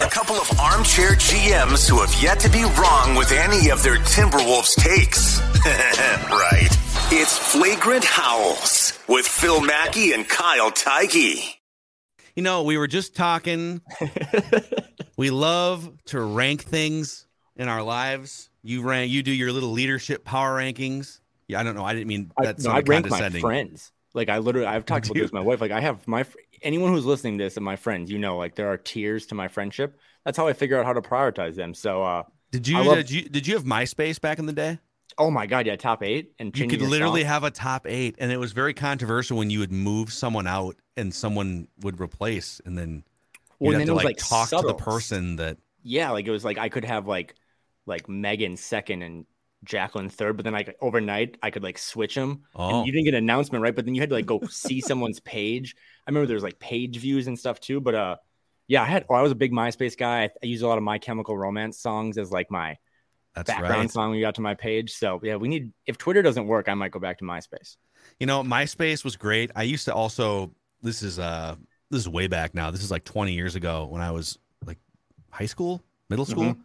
A couple of armchair GMs who have yet to be wrong with any of their Timberwolves takes. right. It's Flagrant Howls with Phil Mackey and Kyle Tyke. You know, we were just talking. we love to rank things in our lives. You rank, you do your little leadership power rankings. Yeah, I don't know. I didn't mean I, that's no, I rank my friends. Like I literally, I've talked about this with my wife. Like I have my fr- anyone who's listening to this and my friends, you know, like there are tiers to my friendship. That's how I figure out how to prioritize them. So, uh, Did you, love- did you did you have MySpace back in the day? oh my god, yeah, top eight and You could literally song. have a top eight, and it was very controversial when you would move someone out and someone would replace, and then Well, and then to it was, like, like, talk to the person that. yeah, like it was like I could have like like Megan second and Jacqueline third, but then like overnight I could like switch them. Oh. And you didn't get an announcement, right? But then you had to like go see someone's page. I remember there was like page views and stuff too. But uh, yeah, I had. Oh, I was a big MySpace guy. I, I used a lot of My Chemical Romance songs as like my That's background right. song when you got to my page. So yeah, we need. If Twitter doesn't work, I might go back to MySpace. You know, MySpace was great. I used to also. This is uh, this is way back now. This is like 20 years ago when I was like high school, middle school, Mm-hmm.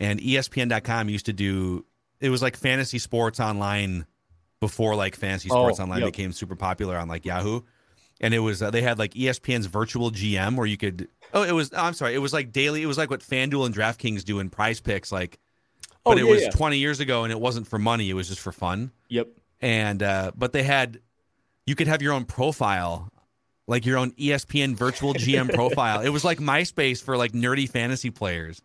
and ESPN.com used to do. It was like fantasy sports online before like fantasy Oh, sports online yep. became super popular on like Yahoo, and it was uh, they had like ESPN's virtual GM where you could. Oh, it was. I'm sorry. It was like daily. It was like what FanDuel and DraftKings do in Prize Picks, like. Oh, But it yeah, was yeah. 20 years ago, and it wasn't for money. It was just for fun Yep. and uh, but they had you could have your own profile like your own espn virtual gm profile it was like myspace for like nerdy fantasy players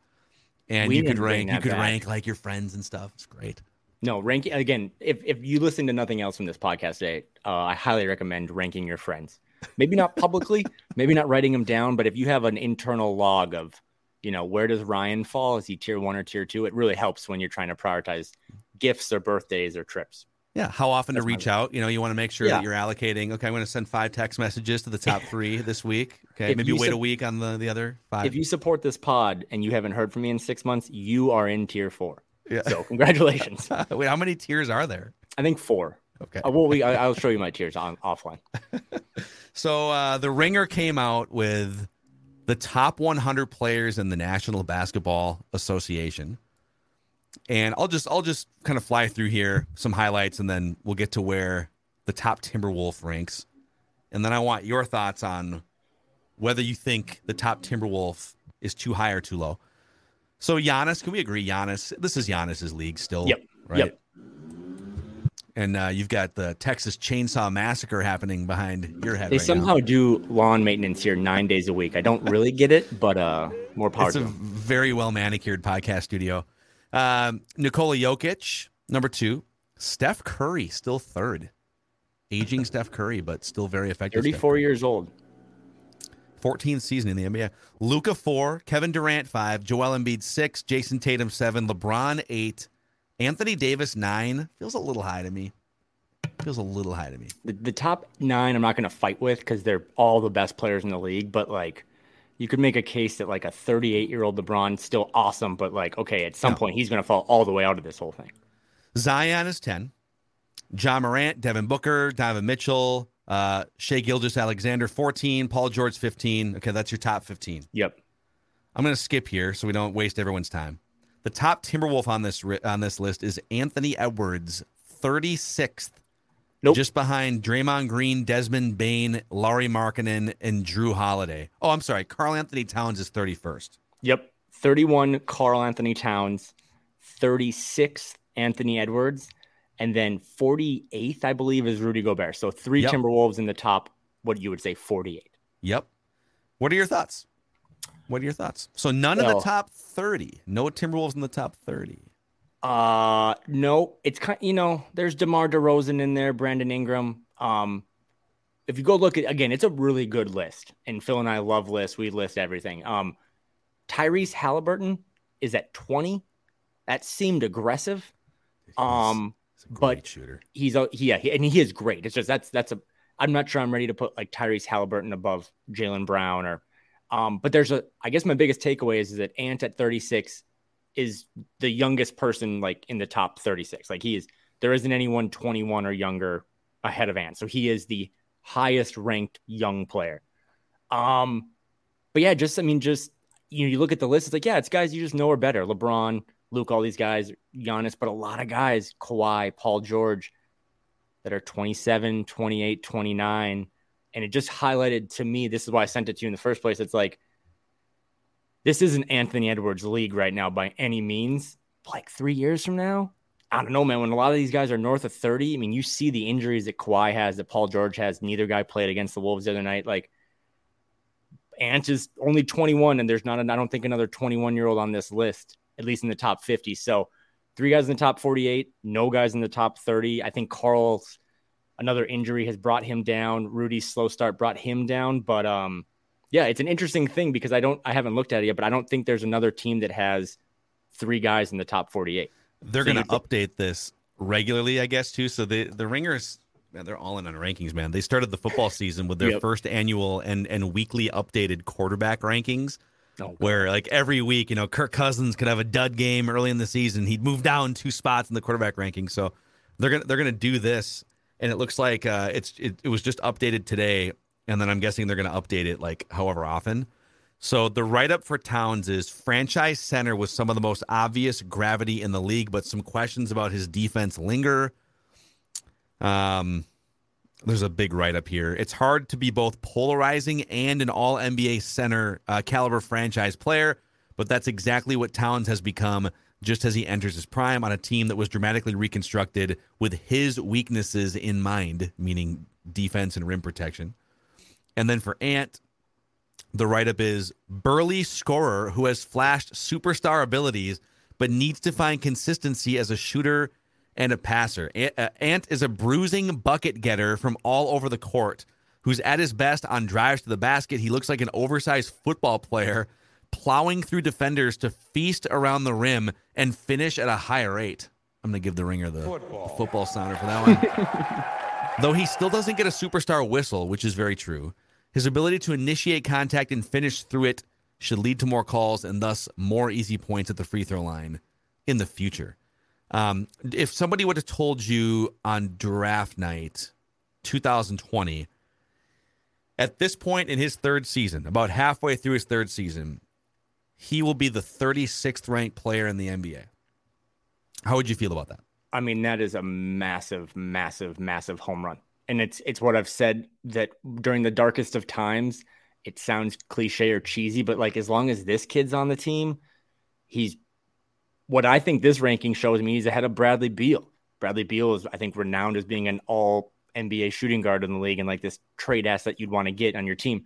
and We you could rank you could back. rank like your friends and stuff it's great No, ranking again. If if you listen to nothing else from this podcast today, uh, I highly recommend ranking your friends. Maybe not publicly, maybe not writing them down, but if you have an internal log of, you know, where does Ryan fall? Is he tier one or tier two? It really helps when you're trying to prioritize gifts or birthdays or trips. Yeah how often to That's my- reach out you know you want to make sure Yeah. that you're allocating okay i'm going to send five text messages to the top three this week okay If maybe wait a week on the the other five If you support this pod and you haven't heard from me in six months, you are in tier four. Yeah. So congratulations. wait how many tiers are there I think four. okay Uh, well, we I, I'll show you my tiers on offline. So uh, the Ringer came out with the top 100 players in the National Basketball Association, and I'll just I'll just kind of fly through here some highlights, and then we'll get to where the top Timberwolf ranks, and then I want your thoughts on whether you think the top Timberwolf is too high or too low. So Giannis, can we agree? Giannis, this is Giannis's league still, Yep. right? Yep. And uh, you've got the Texas Chainsaw Massacre happening behind your head. They right now. somehow do lawn maintenance here nine days a week. I don't really get it, but uh, more power It's a them. very well manicured podcast studio. Um, Nikola Jokic, number two. Steph Curry, still third. Aging Steph Curry, but still very effective. 34 years old. 14th season in the NBA. Luka four, Kevin Durant five, Joel Embiid six, Jayson Tatum seven, LeBron eight, Anthony Davis nine. Feels a little high to me. Feels a little high to me. The, the top nine, I'm not going to fight with because they're all the best players in the league. But like, you could make a case that like a 38 year old LeBron still awesome, but like, okay, at some No. point he's going to fall all the way out of this whole thing. Zion is 10. John Morant, Devin Booker, Donovan Mitchell, uh, Shai Gilgeous Alexander 14, Paul George 15. Okay, that's your top 15. Yep. I'm going to skip here so we don't waste everyone's time. The top Timberwolf on this on this list is Anthony Edwards, 36th Nope. Just behind Draymond Green, Desmond Bane, Lauri Markkanen, and Jrue Holiday. Oh, I'm sorry. Karl Anthony Towns is 31st. Yep. 31 Karl Anthony Towns, 36 Anthony Edwards, and then 48th, I believe, is Rudy Gobert. So three Yep. Timberwolves in the top, what you would say, 48. Yep. What are your thoughts? What are your thoughts? So none in the top 30. No Timberwolves in the top 30. Uh no, it's kind you know, there's DeMar DeRozan in there, Brandon Ingram. Um if you go look at again, it's a really good list. And Phil and I love lists. We list everything. Um Tyrese Halliburton is at 20. That seemed aggressive. Um He's a great but- shooter. he's a yeah, he, and he is great. It's just that's that's a I'm not sure I'm ready to put like Tyrese Halliburton above Jaylen Brown or um, but there's a I guess my biggest takeaway is, is that Ant at 36 is the youngest person like in the top 36. Like he is there isn't anyone 21 or younger ahead of Ant. So he is the highest ranked young player. Um but yeah, just I mean just you know, you look at the list, it's like, yeah, it's guys you just know are better. LeBron, Luke, all these guys, Giannis, but a lot of guys, Kawhi, Paul George, that are 27, 28, 29. And it just highlighted to me, this is why I sent it to you in the first place. It's like, this isn't Anthony Edwards' league right now by any means. Like three years from now, I don't know, man. When a lot of these guys are north of 30, I mean, you see the injuries that Kawhi has, that Paul George has. Neither guy played against the Wolves the other night. Like, Ant is only 21, and there's not, I don't think, another 21 year old on this list, at least in the top 50. So, three guys in the top 48, no guys in the top 30. I think Karl's another injury has brought him down. Rudy's slow start brought him down. But um, yeah, it's an interesting thing because I don't, I haven't looked at it yet, but I don't think there's another team that has three guys in the top 48. They're So going to update this regularly, I guess, too. So the the Ringers, man, they're all in on rankings, man. They started the football season with their Yep. first annual and and weekly updated quarterback rankings. Oh, where like every week, you know, Kirk Cousins could have a dud game early in the season. He'd move down two spots in the quarterback ranking. So they're gonna they're gonna do this, and it looks like uh, it's it, it was just updated today, and then I'm guessing they're gonna update it like however often. So the write up for Towns is franchise center with some of the most obvious gravity in the league, but some questions about his defense linger. Um, there's a big write up here. It's hard to be both polarizing and an all NBA center uh, caliber franchise player, but that's exactly what Towns has become just as he enters his prime on a team that was dramatically reconstructed with his weaknesses in mind, meaning defense and rim protection. And then for Ant, the write up is burly scorer who has flashed superstar abilities but needs to find consistency as a shooter and a passer. Ant, uh, Ant is a bruising bucket getter from all over the court who's at his best on drives to the basket. He looks like an oversized football player plowing through defenders to feast around the rim and finish at a high rate. I'm going to give the ringer the football, the football sounder for that one. Though he still doesn't get a superstar whistle, which is very true. His ability to initiate contact and finish through it should lead to more calls and thus more easy points at the free throw line in the future. Um, if somebody would have told you on draft night 2020, at this point in his third season, about halfway through his third season, he will be the 36th ranked player in the NBA. How would you feel about that? I mean, that is a massive, massive, massive home run. And it's it's what I've said that during the darkest of times, it sounds cliche or cheesy, but like as long as this kid's on the team, he's what I think this ranking shows me he's ahead of Bradley Beal. Bradley Beal is, I think, renowned as being an all NBA shooting guard in the league and like this trade asset you'd want to get on your team.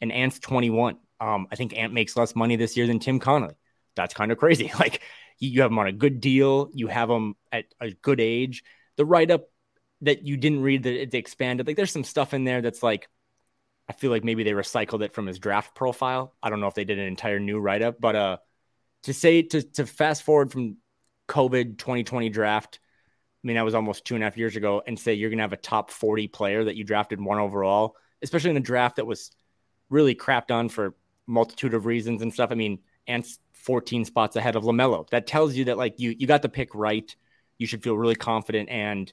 And Ant's 21. Um, I think Ant makes less money this year than Tim Connolly. That's kind of crazy. Like you, have them on a good deal, you have them at a good age. The write up that you didn't read that it's expanded, like there's some stuff in there that's like, I feel like maybe they recycled it from his draft profile. I don't know if they did an entire new write up, but uh, to say to to fast forward from COVID 2020 draft, I mean that was almost two and a half years ago, and say you're gonna have a top 40 player that you drafted one overall, especially in a draft that was really crapped on for multitude of reasons and stuff. I mean, Ant's 14 spots ahead of Lamelo. That tells you that like you you got the pick right. You should feel really confident and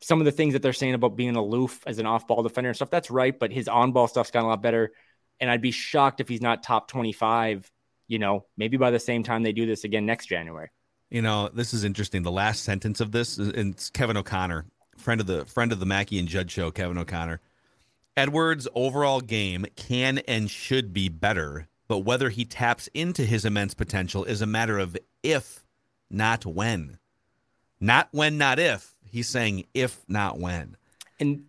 some of the things that they're saying about being aloof as an off-ball defender and stuff that's right, but his on-ball stuff's gotten a lot better. And I'd be shocked if he's not top 25, you know, maybe by the same time they do this again next January. You know, this is interesting. The last sentence of this, is- and it's Kevin O'Connor friend of the friend of the Mackey and Judd show, Kevin O'Connor. Edwards' overall game can and should be better, but whether he taps into his immense potential is a matter of if, not when. Not when, not if. He's saying if, not when. And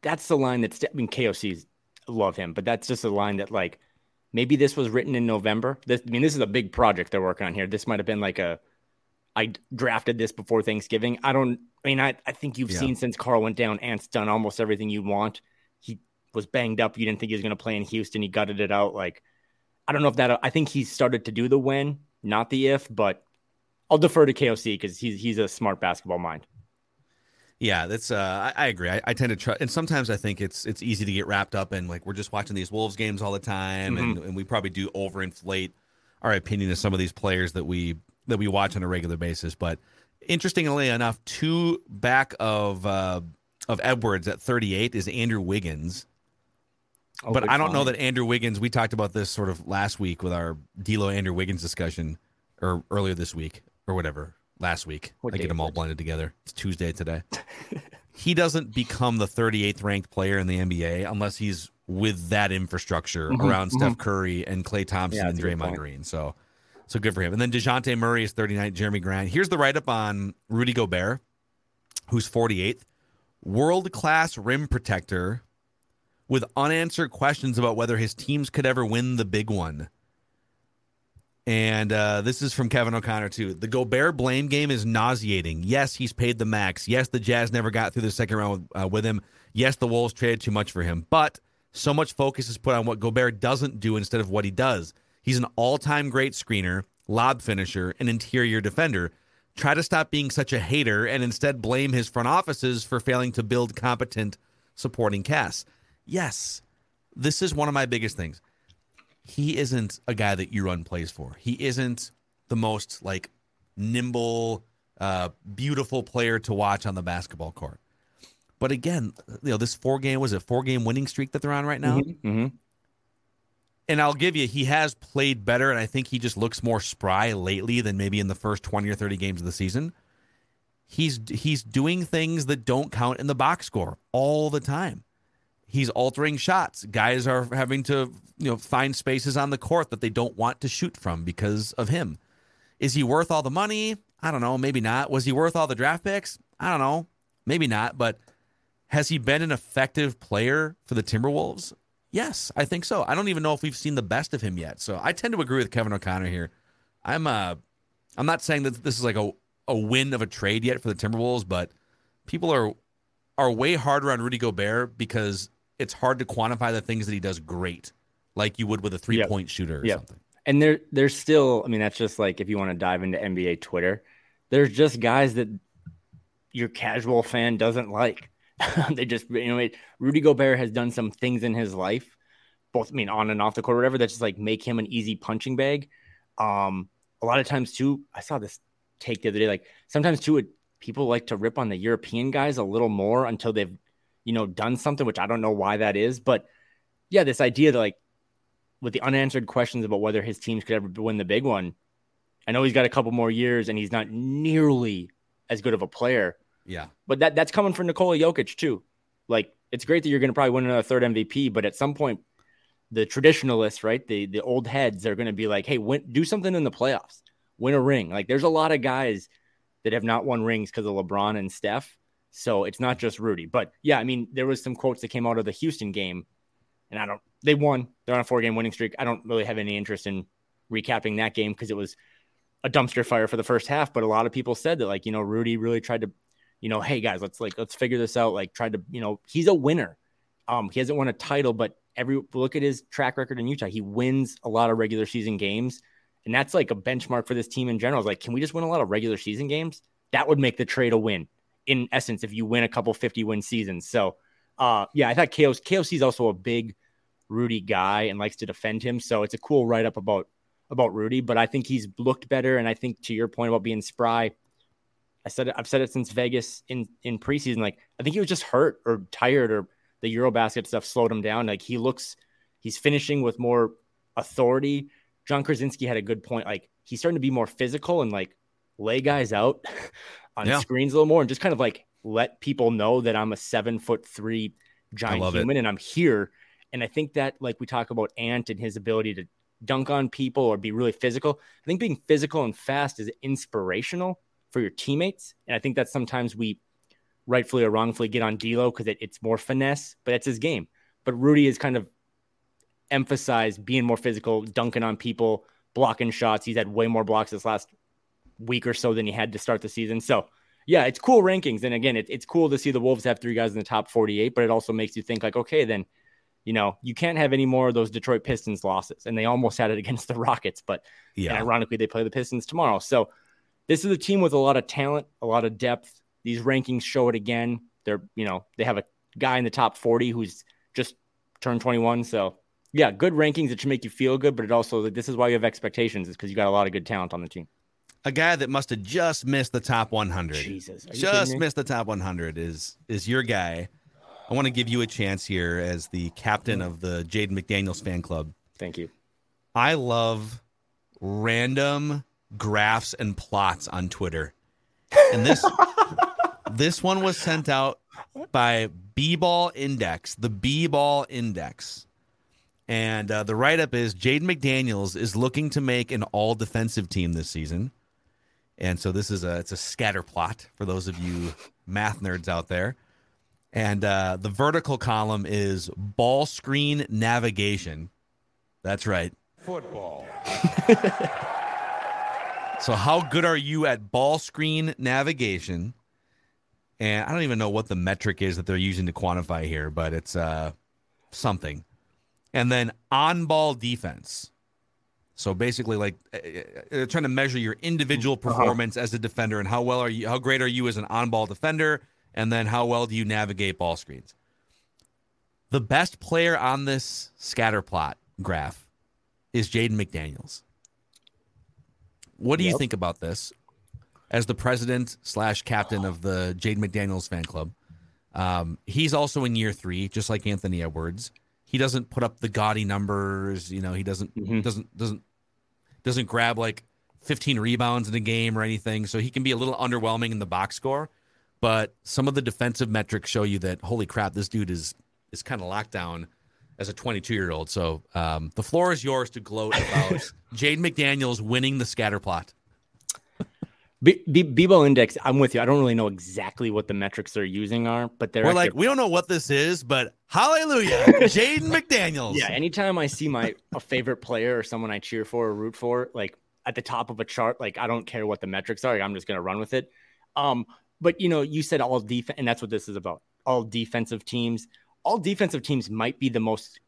that's the line that's, I mean, KOC's love him, but that's just a line that, like, maybe this was written in November. This, I mean, this is a big project they're working on here. This might have been like a, I drafted this before Thanksgiving. I don't, I mean, I, I think you've yeah. seen since Karl went down, Ant's done almost everything you want. He was banged up. You didn't think he was going to play in Houston. He gutted it out. Like, I don't know if that, I think he started to do the when, not the if, but I'll defer to KOC because he's, he's a smart basketball mind. Yeah, that's. Uh, I, I agree. I, I, tend to try, and sometimes I think it's it's easy to get wrapped up in like we're just watching these Wolves games all the time, mm-hmm. and, and we probably do overinflate our opinion of some of these players that we that we watch on a regular basis. But interestingly enough, two back of uh, of Edwards at 38 is Andrew Wiggins. But I don't know that Andrew Wiggins. We talked about this sort of last week with our D'Lo Andrew Wiggins discussion, or earlier this week, or whatever last week. What I get them all blended together. It's Tuesday today. he doesn't become the 38th ranked player in the NBA unless he's with that infrastructure mm-hmm, around mm-hmm. Steph Curry and Klay Thompson yeah, and Draymond Green. So, so good for him. And then Dejounte Murray is 39th, Jerami Grant. Here's the write up on Rudy Gobert, who's 48th. World class rim protector with unanswered questions about whether his teams could ever win the big one. And uh, this is from Kevin O'Connor, too. The Gobert blame game is nauseating. Yes, he's paid the max. Yes, the Jazz never got through the second round with, uh, with him. Yes, the Wolves traded too much for him. But so much focus is put on what Gobert doesn't do instead of what he does. He's an all time great screener, lob finisher, and interior defender. Try to stop being such a hater and instead blame his front offices for failing to build competent supporting casts. Yes, this is one of my biggest things he isn't a guy that you run plays for. He isn't the most like nimble, uh, beautiful player to watch on the basketball court. But again, you know, this four game was a four game winning streak that they're on right now. Mm-hmm, mm-hmm. And I'll give you, he has played better, and I think he just looks more spry lately than maybe in the first twenty or thirty games of the season. He's he's doing things that don't count in the box score all the time he's altering shots. Guys are having to, you know, find spaces on the court that they don't want to shoot from because of him. Is he worth all the money? I don't know. Maybe not. Was he worth all the draft picks? I don't know. Maybe not. But has he been an effective player for the Timberwolves? Yes, I think so. I don't even know if we've seen the best of him yet. So I tend to agree with Kevin O'Connor here. I'm uh I'm not saying that this is like a, a win of a trade yet for the Timberwolves, but people are are way harder on Rudy Gobert because it's hard to quantify the things that he does great, like you would with a three yep. point shooter or yep. something. And there, there's still, I mean, that's just like if you want to dive into NBA Twitter, there's just guys that your casual fan doesn't like. they just, you know, Rudy Gobert has done some things in his life, both, I mean, on and off the court, whatever, that just like make him an easy punching bag. Um, a lot of times too, I saw this take the other day, like sometimes too, it, people like to rip on the European guys a little more until they've you know, done something, which I don't know why that is. But yeah, this idea that like with the unanswered questions about whether his teams could ever win the big one, I know he's got a couple more years and he's not nearly as good of a player. Yeah. But that that's coming from Nikola Jokic too. Like it's great that you're going to probably win another third MVP, but at some point, the traditionalists, right, the the old heads, are going to be like, hey, win, do something in the playoffs, win a ring. Like there's a lot of guys that have not won rings because of LeBron and Steph so it's not just Rudy. But yeah, I mean, there was some quotes that came out of the Houston game, and I don't. They won. They're on a four game winning streak. I don't really have any interest in recapping that game because it was a dumpster fire for the first half. But a lot of people said that like you know Rudy really tried to, you know, hey guys, let's like let's figure this out. Like tried to you know he's a winner. Um, he hasn't won a title, but every look at his track record in Utah. He wins a lot of regular season games. And that's like a benchmark for this team in general. Like, can we just win a lot of regular season games? That would make the trade a win in essence if you win a couple 50 win seasons. So, uh, yeah, I thought KOC, KOC is also a big Rudy guy and likes to defend him. So it's a cool write up about about Rudy. But I think he's looked better, and I think to your point about being spry, I said it, I've said it since Vegas in in preseason. Like I think he was just hurt or tired or the EuroBasket stuff slowed him down. Like he looks, he's finishing with more authority. Jon Krawczynski had a good point. Like he's starting to be more physical and like lay guys out. on yeah. screens a little more and just kind of like let people know that I'm a seven foot three giant human it. and I'm here. And I think that, like we talk about Ant and his ability to dunk on people or be really physical, I think being physical and fast is inspirational for your teammates. And I think that sometimes we rightfully or wrongfully get on D'Lo because it, it's more finesse, but that's his game. But Rudy is kind of emphasized being more physical, dunking on people, blocking shots. He's had way more blocks this last week or so than he had to start the season. So, yeah, it's cool rankings. And again, it, it's cool to see the Wolves have three guys in the top 48, but it also makes you think, like, okay, then, you know, you can't have any more of those Detroit Pistons losses. And they almost had it against the Rockets, but yeah. ironically, they play the Pistons tomorrow. So, this is a team with a lot of talent, a lot of depth. These rankings show it again. They're, you know, they have a guy in the top 40 who's just turned 21. So, yeah, good rankings that should make you feel good, but it also this is why you have expectations is because you got a lot of good talent on the team. A guy that must have just missed the top 100. Jesus, just missed the top 100 is is your guy. I want to give you a chance here as the captain of the Jaden McDaniels fan club. Thank you. I love random graphs and plots on Twitter, and this this one was sent out by B Ball Index, the B Ball Index. And uh, the write up is Jaden McDaniels is looking to make an all defensive team this season. And so this is a it's a scatter plot for those of you math nerds out there. And uh, the vertical column is ball screen navigation. That's right. Football. so how good are you at ball screen navigation? And I don't even know what the metric is that they're using to quantify here, but it's uh, something and then on ball defense. So basically, like uh, trying to measure your individual uh-huh. performance uh-huh. as a defender and how well are you, how great are you as an on ball defender, and then how well do you navigate ball screens. The best player on this scatter plot graph is Jaden McDaniels. What do yep. you think about this? As the president slash captain of the Jaden McDaniels fan club, um, he's also in year three, just like Anthony Edwards he doesn't put up the gaudy numbers. You know, he doesn't mm-hmm. doesn't doesn't doesn't grab like 15 rebounds in a game or anything. So he can be a little underwhelming in the box score. But some of the defensive metrics show you that holy crap, this dude is is kind of locked down as a 22 year old. So um, the floor is yours to gloat about Jade McDaniels winning the scatter plot. B- B- Bebo Index, I'm with you. I don't really know exactly what the metrics they're using are, but they're We're like, we don't know what this is, but hallelujah, Jaden McDaniels. Yeah, anytime I see my a favorite player or someone I cheer for or root for, like at the top of a chart, like I don't care what the metrics are, I'm just gonna run with it. Um, but you know, you said all defense, and that's what this is about. All defensive teams, all defensive teams might be the most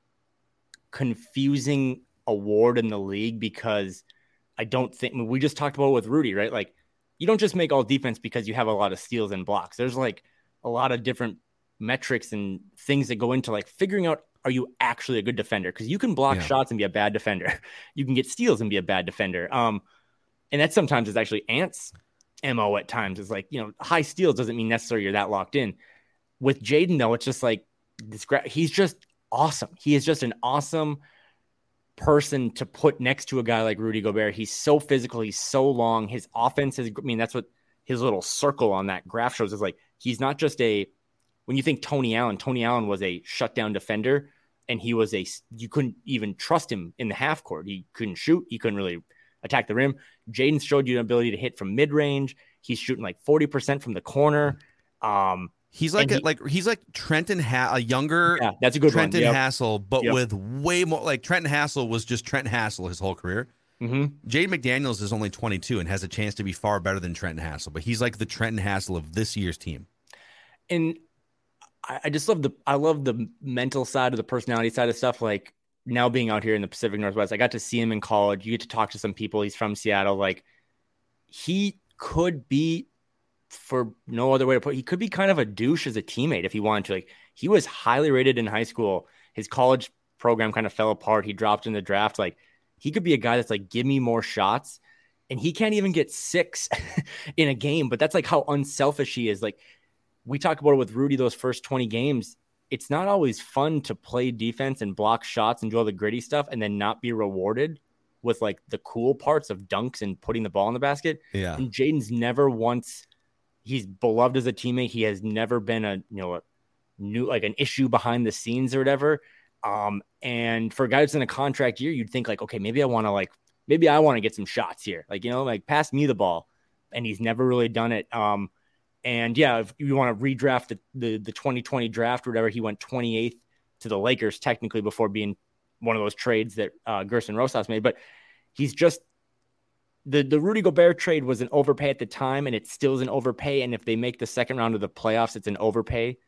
confusing award in the league because I don't think I mean, we just talked about with Rudy, right? Like you don't just make all defense because you have a lot of steals and blocks. There's like a lot of different metrics and things that go into like figuring out are you actually a good defender? Because you can block yeah. shots and be a bad defender. You can get steals and be a bad defender. Um, and that sometimes is actually Ant's mo at times. It's like you know high steals doesn't mean necessarily you're that locked in. With Jaden though, it's just like this. He's just awesome. He is just an awesome person to put next to a guy like Rudy Gobert. He's so physical, he's so long. His offense is, I mean, that's what his little circle on that graph shows is like he's not just a when you think Tony Allen, Tony Allen was a shutdown defender and he was a you couldn't even trust him in the half court. He couldn't shoot, he couldn't really attack the rim. Jaden showed you an ability to hit from mid range. He's shooting like 40% from the corner. Um, He's like a, like he's like Trenton ha- a younger yeah, that's a good Trenton yep. Hassell, but yep. with way more like Trenton Hassell was just Trenton Hassell his whole career. Mm-hmm. Jaden McDaniels is only 22 and has a chance to be far better than Trenton Hassell, but he's like the Trenton Hassell of this year's team. And I, I just love the I love the mental side of the personality side of stuff. Like now being out here in the Pacific Northwest, I got to see him in college. You get to talk to some people. He's from Seattle. Like he could be for no other way to put it, he could be kind of a douche as a teammate if he wanted to. Like he was highly rated in high school. His college program kind of fell apart. He dropped in the draft. Like he could be a guy that's like, give me more shots. And he can't even get six in a game. But that's like how unselfish he is. Like we talk about it with Rudy those first 20 games. It's not always fun to play defense and block shots and do all the gritty stuff and then not be rewarded with like the cool parts of dunks and putting the ball in the basket. Yeah. And Jaden's never once he's beloved as a teammate. He has never been a you know a new like an issue behind the scenes or whatever. Um, and for a guy that's in a contract year, you'd think like, okay, maybe I want to like maybe I want to get some shots here. Like, you know, like pass me the ball. And he's never really done it. Um, and yeah, if you want to redraft the, the, the 2020 draft or whatever, he went 28th to the Lakers technically before being one of those trades that uh, Gersson Rosas made. But he's just the the Rudy Gobert trade was an overpay at the time, and it still is an overpay. And if they make the second round of the playoffs, it's an overpay.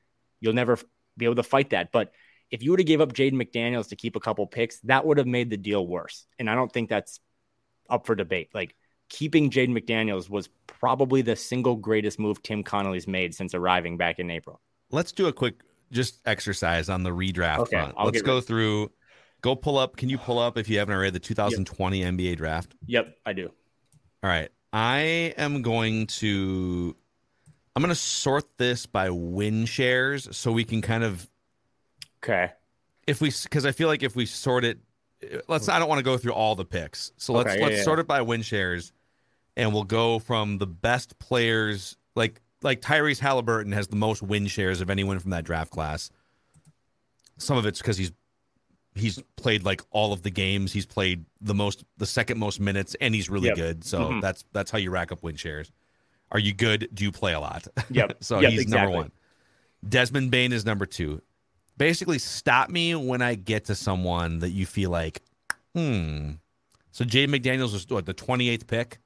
You'll never be able to fight that. But if you would have gave up Jaden McDaniels to keep a couple picks, that would have made the deal worse. And I don't think that's up for debate. Like keeping Jaden McDaniels was probably the single greatest move Tim Connolly's made since arriving back in April. Let's do a quick just exercise on the redraft Okay, front. I'll Let's go ready. through. Go pull up. Can you pull up if you haven't already the 2020 NBA draft? Yep, I do. All right. I am going to I'm going to sort this by win shares so we can kind of Okay. if we cuz I feel like if we sort it let's I don't want to go through all the picks. So let's Okay, yeah, let's yeah. sort it by win shares and we'll go from the best players like like Tyrese Halliburton has the most win shares of anyone from that draft class. Some of it's cuz he's he's played like all of the games. He's played the most the second most minutes and he's really Yep. good. So Mhm. that's that's how you rack up win shares. Are you good? Do you play a lot? Yep. so Yep, he's exactly. number 1. Desmond Bane is number 2. Basically stop me when I get to someone that you feel like hmm. So Jay McDaniels was what the 28th pick.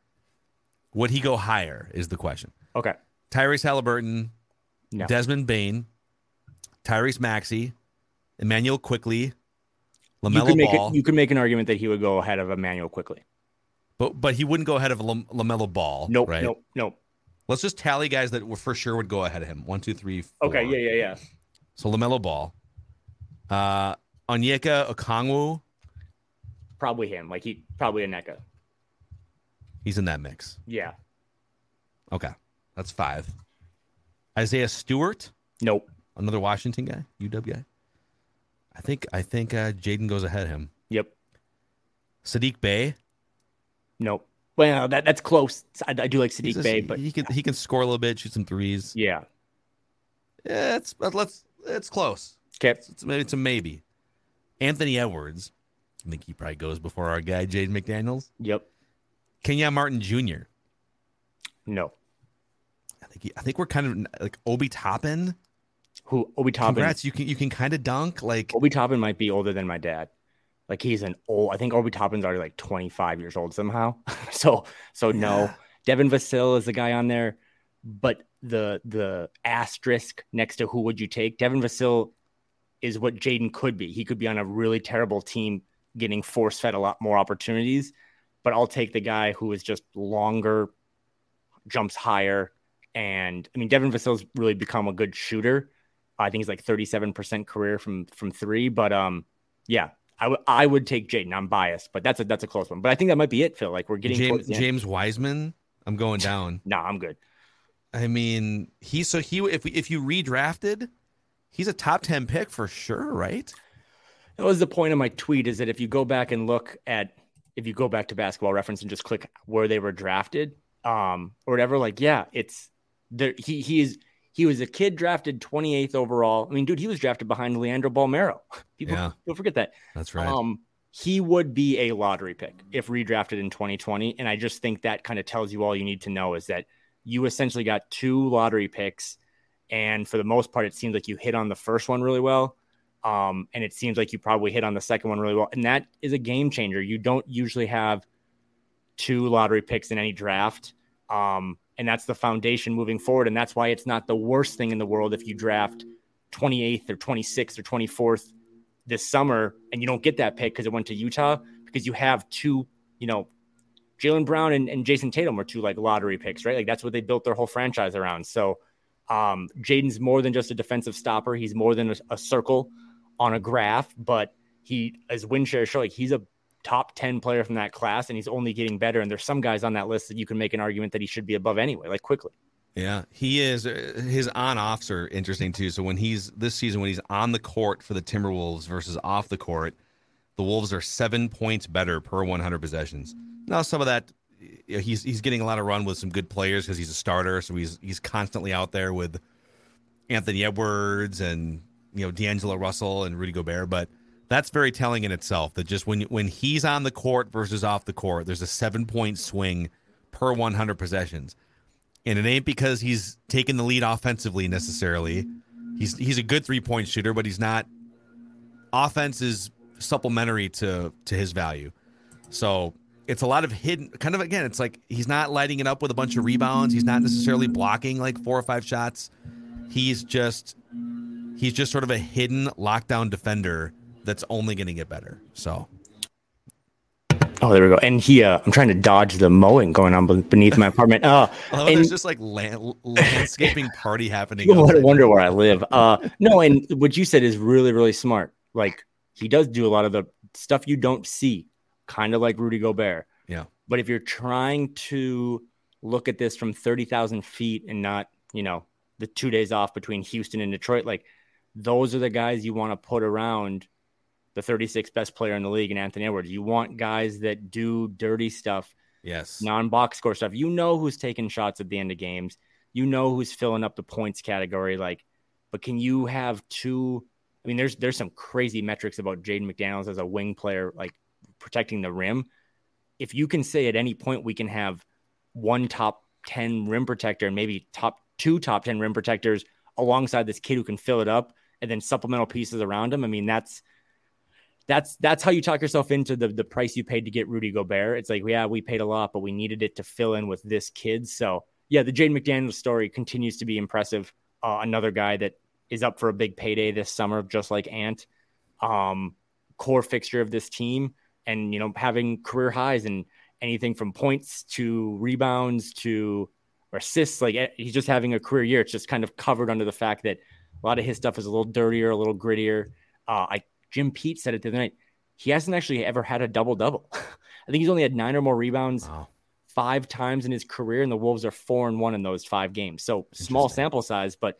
Would he go higher is the question. Okay. Tyrese Halliburton, No. Desmond Bain, Tyrese Maxey, Immanuel Quickley, You LaMelo could make Ball. it, you could make an argument that he would go ahead of Immanuel Quickley. but but he wouldn't go ahead of Lam- LaMelo Ball. Nope. right? Nope. Nope. Let's just tally guys that were for sure would go ahead of him. One, two, three, four. Okay. Yeah. Yeah. Yeah. So LaMelo Ball. Uh Onyeka Okongwu, Probably him. Like he probably a NECA. he's in that mix. Yeah. Okay. That's five. Isaiah Stewart, Nope. another Washington guy, UW guy. I think I think uh, Jaden goes ahead of him. Yep. Saddiq Bey. Nope. Well, that that's close. I, I do like Saddiq just- Bey, but he can he can score a little bit, shoot some threes. yeah. Yeah, it's let's it's close. Okay. It's, it's maybe it's a maybe. Anthony Edwards. I think he probably goes before our guy Jaden McDaniels. Yep. Kenyon Martin Jr. No. I think he, I think we're kind of like Obi Toppin. Who Obi Toppin? Congrats, you can you can kind of dunk like Obi Toppin might be older than my dad. Like he's an old. I think Obi Toppin's already like 25 years old somehow. so so no. Yeah. Devin Vassell is the guy on there, but the the asterisk next to who would you take? Devin Vassell is what Jaden could be. He could be on a really terrible team, getting force fed a lot more opportunities. But I'll take the guy who is just longer, jumps higher, and I mean Devin Vassell's really become a good shooter. I think he's like 37% career from from three. But um, yeah, I would I would take Jaden. I'm biased, but that's a that's a close one. But I think that might be it, Phil. Like we're getting James. James Wiseman. I'm going down. Nah, I'm good. I mean, he so he if we, if you redrafted, he's a top 10 pick for sure, right? That was the point of my tweet is that if you go back and look at if you go back to basketball reference and just click where they were drafted, um, or whatever, like, yeah, it's there. He he is he was a kid drafted 28th overall. I mean, dude, he was drafted behind Leandro Bolmaro. People Yeah. people forget that. That's right. Um, he would be a lottery pick if redrafted in 2020. And I just think that kind of tells you all you need to know is that you essentially got two lottery picks. And for the most part, it seems like you hit on the first one really well. Um, and it seems like you probably hit on the second one really well. And that is a game changer. You don't usually have two lottery picks in any draft. Um, and that's the foundation moving forward. And that's why it's not the worst thing in the world if you draft 28th or 26th or 24th this summer and you don't get that pick because it went to Utah because you have two, you know, Jaylen Brown and, and Jayson Tatum were two like lottery picks, right? Like that's what they built their whole franchise around. So um, Jaden's more than just a defensive stopper. He's more than a, a circle on a graph, but he, as win share show, like he's a top 10 player from that class and he's only getting better. And there's some guys on that list that you can make an argument that he should be above anyway, like Quickley. Yeah, he is. uh, His on offs are interesting too. So when he's this season, when he's on the court for the Timberwolves versus off the court, the Wolves are seven points better per 100 possessions. Now some of that he's he's getting a lot of run with some good players because he's a starter, so he's he's constantly out there with Anthony Edwards and you know D'Angelo Russell and Rudy Gobert, but that's very telling in itself that just when when he's on the court versus off the court, there's a seven point swing per 100 possessions, and it ain't because he's taking the lead offensively necessarily. He's he's a good three point shooter, but he's not. Offense is supplementary to to his value, so it's a lot of hidden kind of again. It's like he's not lighting it up with a bunch of rebounds. He's not necessarily blocking like four or five shots. He's just he's just sort of a hidden lockdown defender that's only going to get better. So. Oh, there we go. And he, uh, I'm trying to dodge the mowing going on beneath my apartment. Uh, oh, and, there's just like land, landscaping party happening. You wonder where I live. Uh, no, and what you said is really, really smart. Like he does do a lot of the stuff you don't see, kind of like Rudy Gobert. Yeah. But if you're trying to look at this from 30,000 feet and not, you know, the two days off between Houston and Detroit, like those are the guys you want to put around the 36th best player in the league and Anthony Edwards. You want guys that do dirty stuff, yes, non-box score stuff. You know who's taking shots at the end of games. You know who's filling up the points category. Like, but can you have two? I mean, there's there's some crazy metrics about Jaden McDaniels as a wing player, like protecting the rim. If you can say at any point we can have one top 10 rim protector and maybe top two top 10 rim protectors alongside this kid who can fill it up and then supplemental pieces around him. I mean, that's that's that's how you talk yourself into the the price you paid to get Rudy Gobert. It's like, yeah, we paid a lot, but we needed it to fill in with this kid. So yeah, the Jaden McDaniels story continues to be impressive. Uh, another guy that is up for a big payday this summer, just like Ant, um, core fixture of this team, and you know having career highs and anything from points to rebounds to assists. Like eh, he's just having a career year. It's just kind of covered under the fact that a lot of his stuff is a little dirtier, a little grittier. Uh, I Jim Pete said it the other night. He hasn't actually ever had a double double. I think he's only had nine or more rebounds wow. five times in his career, and the Wolves are four and one in those five games. So small sample size, but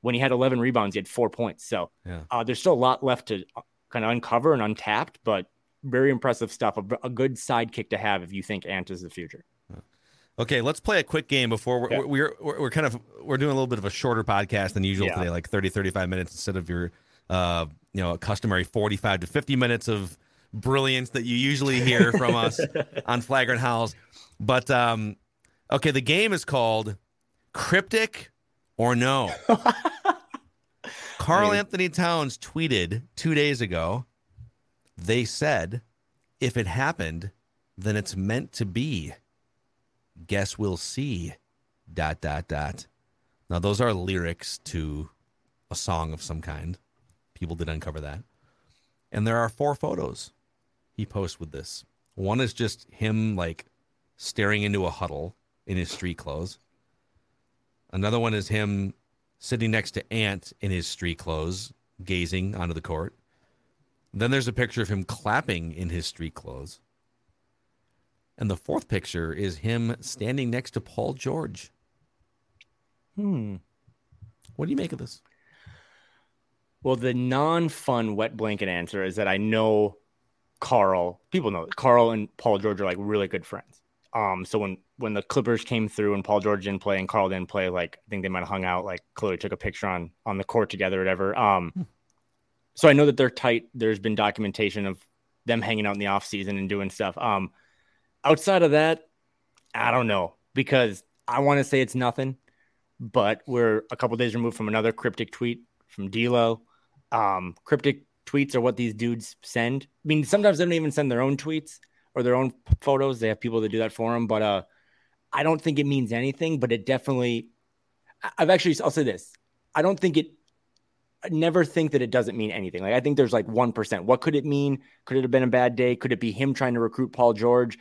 when he had 11 rebounds, he had four points. So yeah. uh, there's still a lot left to uh, kind of uncover and untapped, but very impressive stuff. A, a good sidekick to have if you think Ant is the future. Okay, let's play a quick game before we're, we're, we're, we're, kind of we're doing a little bit of a shorter podcast than usual yeah. today, like 30, 35 minutes instead of your uh, you know, customary 45 to 50 minutes of brilliance that you usually hear from us on Flagrant Howls. But um, okay, the game is called Cryptic or No. Karl Anthony Towns tweeted two days ago. They said, if it happened, then it's meant to be. Guess we'll see. Dot, dot, dot. Now, those are lyrics to a song of some kind. People did uncover that. And there are four photos he posts with this. One is just him like staring into a huddle in his street clothes. Another one is him sitting next to Ant in his street clothes, gazing onto the court. Then there's a picture of him clapping in his street clothes. And the fourth picture is him standing next to Paul George. Hmm. What do you make of this? Well, the non-fun wet blanket answer is that I know Karl. People know that Karl and Paul George are like really good friends. Um, so when when the Clippers came through and Paul George didn't play and Karl didn't play, like I think they might have hung out, like clearly took a picture on on the court together, or whatever. Um, hmm. so I know that they're tight. There's been documentation of them hanging out in the off season and doing stuff. Um, outside of that, I don't know because I want to say it's nothing, but we're a couple days removed from another cryptic tweet from D'Lo um, cryptic tweets are what these dudes send. I mean, sometimes they don't even send their own tweets or their own photos. They have people that do that for them. But uh, I don't think it means anything. But it definitely, I've actually, I'll say this: I don't think it. I never think that it doesn't mean anything. Like I think there's like one percent. What could it mean? Could it have been a bad day? Could it be him trying to recruit Paul George?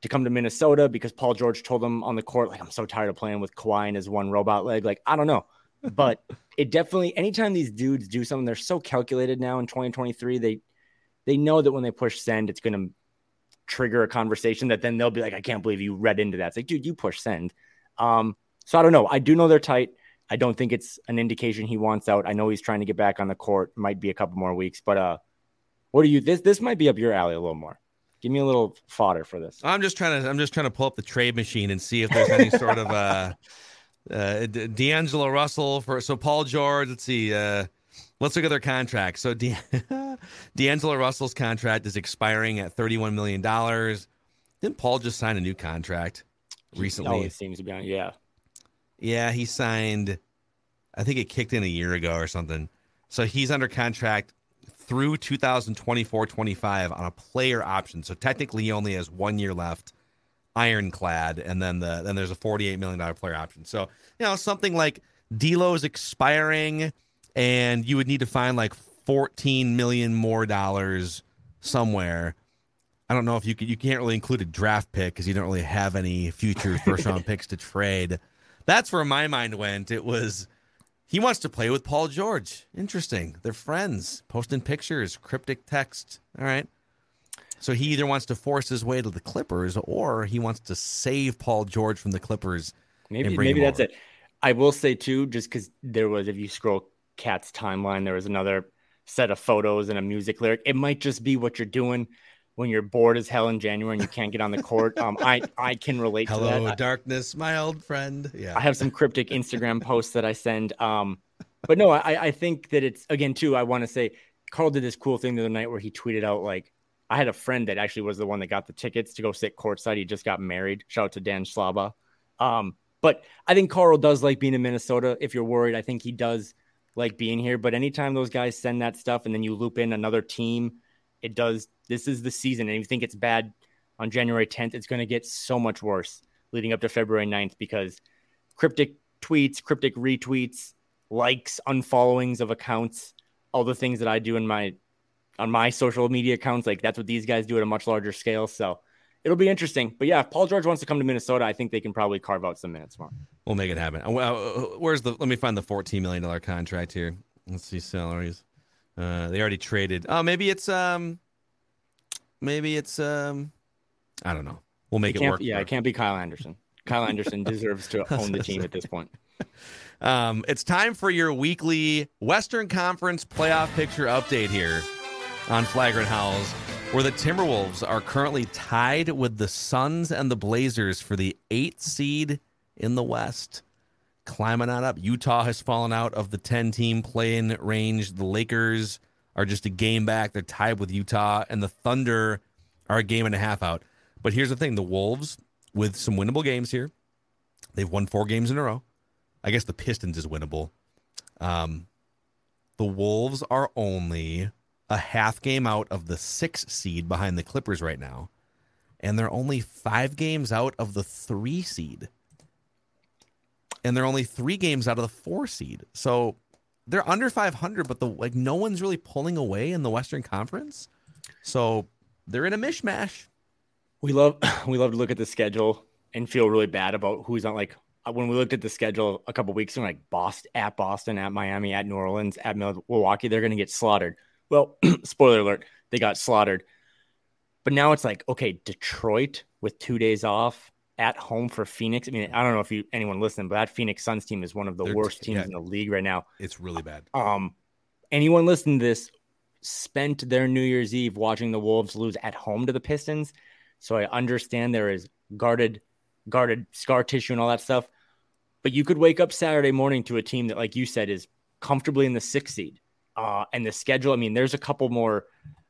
to come to Minnesota because Paul George told him on the court, like, I'm so tired of playing with Kawhi and his one robot leg. Like, I don't know but it definitely anytime these dudes do something, they're so calculated now in 2023. They they know that when they push send, it's gonna trigger a conversation that then they'll be like, I can't believe you read into that. It's like, dude, you push send. Um, so I don't know. I do know they're tight. I don't think it's an indication he wants out. I know he's trying to get back on the court. Might be a couple more weeks, but uh, what do you? This this might be up your alley a little more. Give me a little fodder for this. I'm just trying to I'm just trying to pull up the trade machine and see if there's any sort of uh, uh D'Angelo Russell for so Paul George. Let's see. Uh, let's look at their contract. So D'Angelo Russell's contract is expiring at 31 million dollars. Didn't Paul just sign a new contract recently? It seems to be on. Yeah. Yeah, he signed. I think it kicked in a year ago or something. So he's under contract through 2024-25 on a player option. So technically, he only has one year left, ironclad, and then the then there's a 48 million dollar player option. So you know something like D'Lo is expiring, and you would need to find like 14 million more dollars somewhere. I don't know if you could, you can't really include a draft pick because you don't really have any future first round picks to trade. That's where my mind went. It was he wants to play with Paul George. Interesting. They're friends, posting pictures, cryptic text. All right. So he either wants to force his way to the Clippers or he wants to save Paul George from the Clippers. Maybe maybe that's over. it. I will say too, just because there was, if you scroll Cat's timeline, there was another set of photos and a music lyric. It might just be what you're doing when you're bored as hell in January and you can't get on the court. Um, I I can relate Hello, to that. Hello, darkness, my old friend. Yeah, I have some cryptic Instagram posts that I send. Um, but no, I I think that it's again too. I want to say Karl did this cool thing the other night where he tweeted out like I had a friend that actually was the one that got the tickets to go sit courtside. He just got married. Shout out to Dan Schlaba. Um, but I think Karl does like being in Minnesota. If you're worried, I think he does like being here. But anytime those guys send that stuff and then you loop in another team it does. This is the season, and you think it's bad on January 10th, it's going to get so much worse leading up to February 9th because cryptic tweets, cryptic retweets, likes, unfollowings of accounts, all the things that I do in my on my social media accounts, like that's what these guys do at a much larger scale. So it'll be interesting. But yeah, if Paul George wants to come to Minnesota, I think they can probably carve out some minutes for We'll make it happen. Uh, uh, where's the? Let me find the fourteen million dollar contract here. Let's see salaries. Uh, they already traded. Oh, maybe it's um, maybe it's um, I don't know. We'll make it, it work. Yeah, it can't be Kyle Anderson. Kyle Anderson deserves to own the team at this point. Um, it's time for your weekly Western Conference playoff picture update here on Flagrant Howls, where the Timberwolves are currently tied with the Suns and the Blazers for the eighth seed in the West climbing on up. Utah has fallen out of the 10 team play-in range. The Lakers are just a game back. They're tied with Utah, and the Thunder are a game and a half out. But here's the thing the Wolves, with some winnable games here, they've won four games in a row. I guess the Pistons is winnable. Um, the Wolves are only a half game out of the six seed behind the Clippers right now. And they're only five games out of the three seed and they're only three games out of the four seed. So they're under 500, but the like no one's really pulling away in the Western Conference. So they're in a mishmash. We love we love to look at the schedule and feel really bad about who's on. Like uh, when we looked at the schedule a couple weeks ago, like Boston at Boston, at Miami, at New Orleans, at Milwaukee, they're going to get slaughtered. Well, spoiler alert, they got slaughtered. But now it's like okay, Detroit with two days off at home for Phoenix. I mean, I don't know if you anyone listening, but that Phoenix Suns team is one of the They're, worst teams yeah, in the league right now. It's really bad. Um, anyone listening to this spent their New Year's Eve watching the Wolves lose at home to the Pistons. So I understand there is guarded, guarded scar tissue and all that stuff. But you could wake up Saturday morning to a team that, like you said, is comfortably in the sixth seed. Uh, and the schedule, I mean, there's a couple more.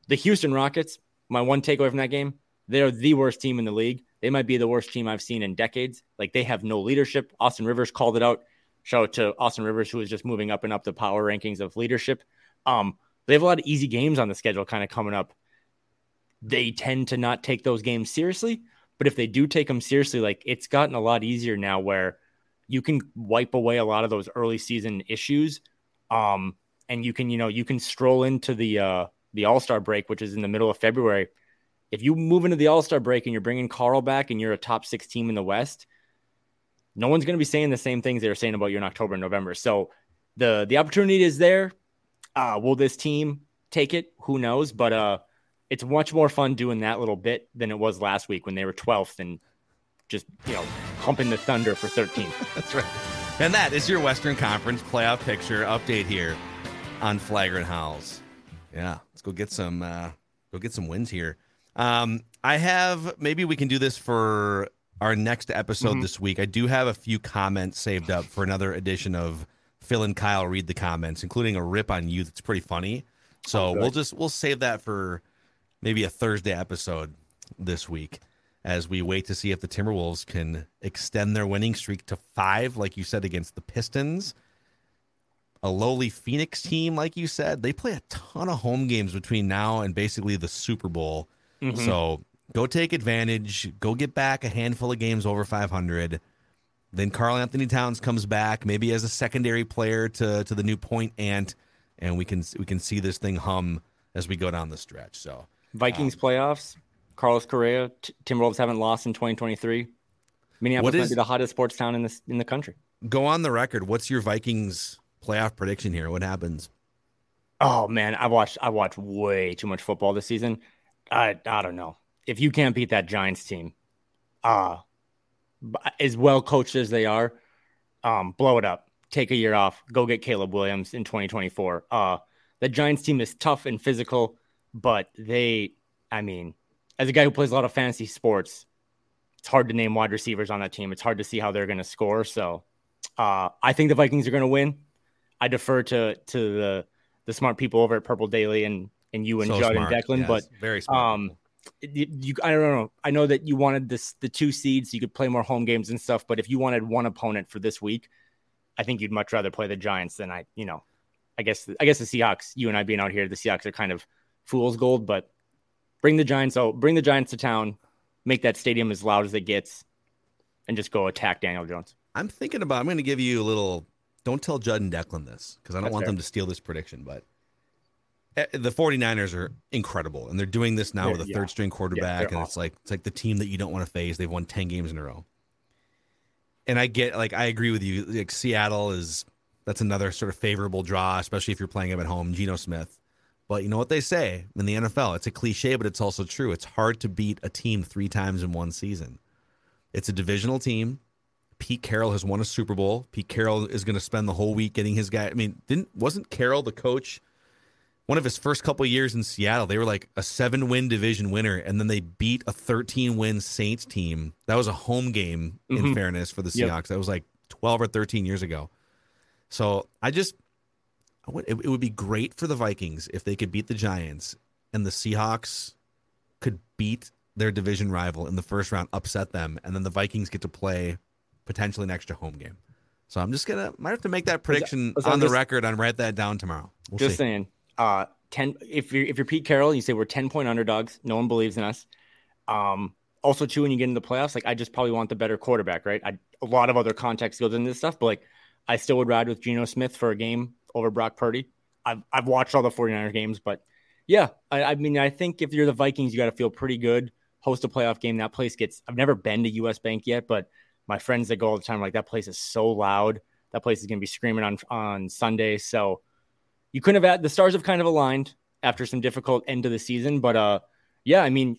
The Houston Rockets, my one takeaway from that game, they're the worst team in the league. They might be the worst team I've seen in decades. Like they have no leadership. Austin Rivers called it out. Shout out to Austin Rivers, who is just moving up and up the power rankings of leadership. Um, they have a lot of easy games on the schedule kind of coming up. They tend to not take those games seriously, but if they do take them seriously, like it's gotten a lot easier now where you can wipe away a lot of those early season issues. Um, and you can, you know, you can stroll into the uh the All-Star break, which is in the middle of February if you move into the All Star break and you're bringing Karl back and you're a top six team in the West, no one's going to be saying the same things they were saying about you in October and November. So the the opportunity is there. Uh, will this team take it? Who knows? But uh, it's much more fun doing that little bit than it was last week when they were 12th and just you know humping the Thunder for 13. That's right. And that is your Western Conference playoff picture update here on Flagrant Howls. Yeah, let's go get some uh, go get some wins here. Um, I have maybe we can do this for our next episode Mhm. this week. I do have a few comments saved up for another edition of Phil and Kyle read the comments, including a rip on you that's pretty funny. So Oh, good. we'll just we'll save that for maybe a Thursday episode this week as we wait to see if the Timberwolves can extend their winning streak to five, like you said, against the Pistons. A lowly Phoenix team, like you said, they play a ton of home games between now and basically the Super Bowl. Mhm. So go take advantage. Go get back a handful of games over 500. Then Karl Anthony Towns comes back, maybe as a secondary player to to the new point ant, and we can we can see this thing hum as we go down the stretch. So Vikings playoffs. Carlos Correa. T- Timberwolves haven't lost in 2023. Minneapolis might is- be the hottest sports town in this in the country. go on the record. What's your Vikings playoff prediction here? What happens? Oh man, I watched I watched way too much football this season. I I don't know if you can't beat that Giants team, uh as well coached as they are, um, blow it up. Take a year off. Go get Caleb Williams in 2024. Uh, the Giants team is tough and physical, but they, I mean, as a guy who plays a lot of fantasy sports, it's hard to name wide receivers on that team. It's hard to see how they're going to score. So, uh, I think the Vikings are going to win. I defer to to the the smart people over at Purple Daily and and you and So Judd smart. and Declan. Yes, But very smart. um, you, you I don't know. I know that you wanted this the two seeds, so you could play more home games and stuff. But if you wanted one opponent for this week, I think you'd much rather play the Giants than I. You know, I guess I guess the Seahawks. You and I being out here, the Seahawks are kind of fool's gold. But bring the Giants out. Bring the Giants to town. Make that stadium as loud as it gets, and just go attack Daniel Jones. I'm thinking about. I'm going to give you a little. Don't tell Judd and Declan this because I don't That's want fair. them to steal this prediction. But eh, the 49ers are incredible, and they're doing this now They're- with a yeah. third string quarterback, they're and it's like it's like the team that you don't want to face. They've won 10 games in a row, and I get like I agree with you. Like Seattle is that's another sort of favorable draw, especially if you're playing them at home. Geno Smith. But you know what they say in the NFL? It's a cliche, but it's also true. It's hard to beat a team three times in one season. It's a divisional team. Pete Carroll has won a Super Bowl. Pete Carroll is going to spend the whole week getting his guy. I mean, didn't wasn't Carroll the coach? One of his first couple of years in Seattle, they were like a seven-win division winner, and then they beat a 13-win Saints team. That was a home game, in Mhm. fairness, for the Yep. Seahawks. That was like 12 or 13 years ago. So I just, I would, it, it would be great for the Vikings if they could beat the Giants, and the Seahawks could beat their division rival in the first round, upset them, and then the Vikings get to play potentially an extra home game. So I'm just gonna might have to make that prediction was that on the record and write that down tomorrow. We'll Just see. saying. Uh, ten. If you're if you're Pete Carroll, and you say we're ten point underdogs. No one believes in us. Um, also, too, when you get into the playoffs, like I just probably want the better quarterback, right? I, a lot of other context goes into this stuff, but like I still would ride with Geno Smith for a game over Brock Purdy. I've I've watched all the 49ers games, but yeah, I, I mean, I think if you're the Vikings, you got to feel pretty good. Host a playoff game. That place gets. I've never been to US Bank yet, but my friends that go all the time like that place is so loud. That place is going to be screaming on on Sunday. So you couldn't have had the stars have kind of aligned after some difficult end of the season, but uh, yeah, I mean,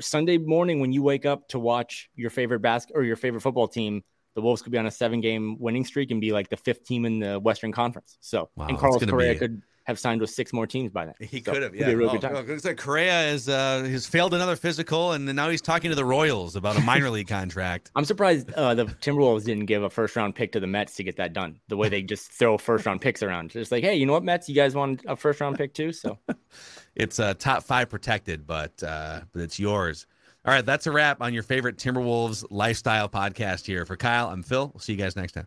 Sunday morning when you wake up to watch your favorite basket or your favorite football team, the Wolves could be on a seven game winning streak and be like the fifth team in the Western Conference. So, Wow, and Carlos Correa be- could have signed with six more teams by then. He So, could have, yeah. Be a real Oh, good time. like Correa is uh, has failed another physical, and now he's talking to the Royals about a minor league contract. I'm surprised uh, the Timberwolves didn't give a first round pick to the Mets to get that done. The way they just throw first round picks around, just like, hey, you know what, Mets, you guys want a first round pick too? So It's uh, top five protected, but uh, but it's yours. All right, that's a wrap on your favorite Timberwolves lifestyle podcast here. For Kyle, I'm Phil. We'll see you guys next time.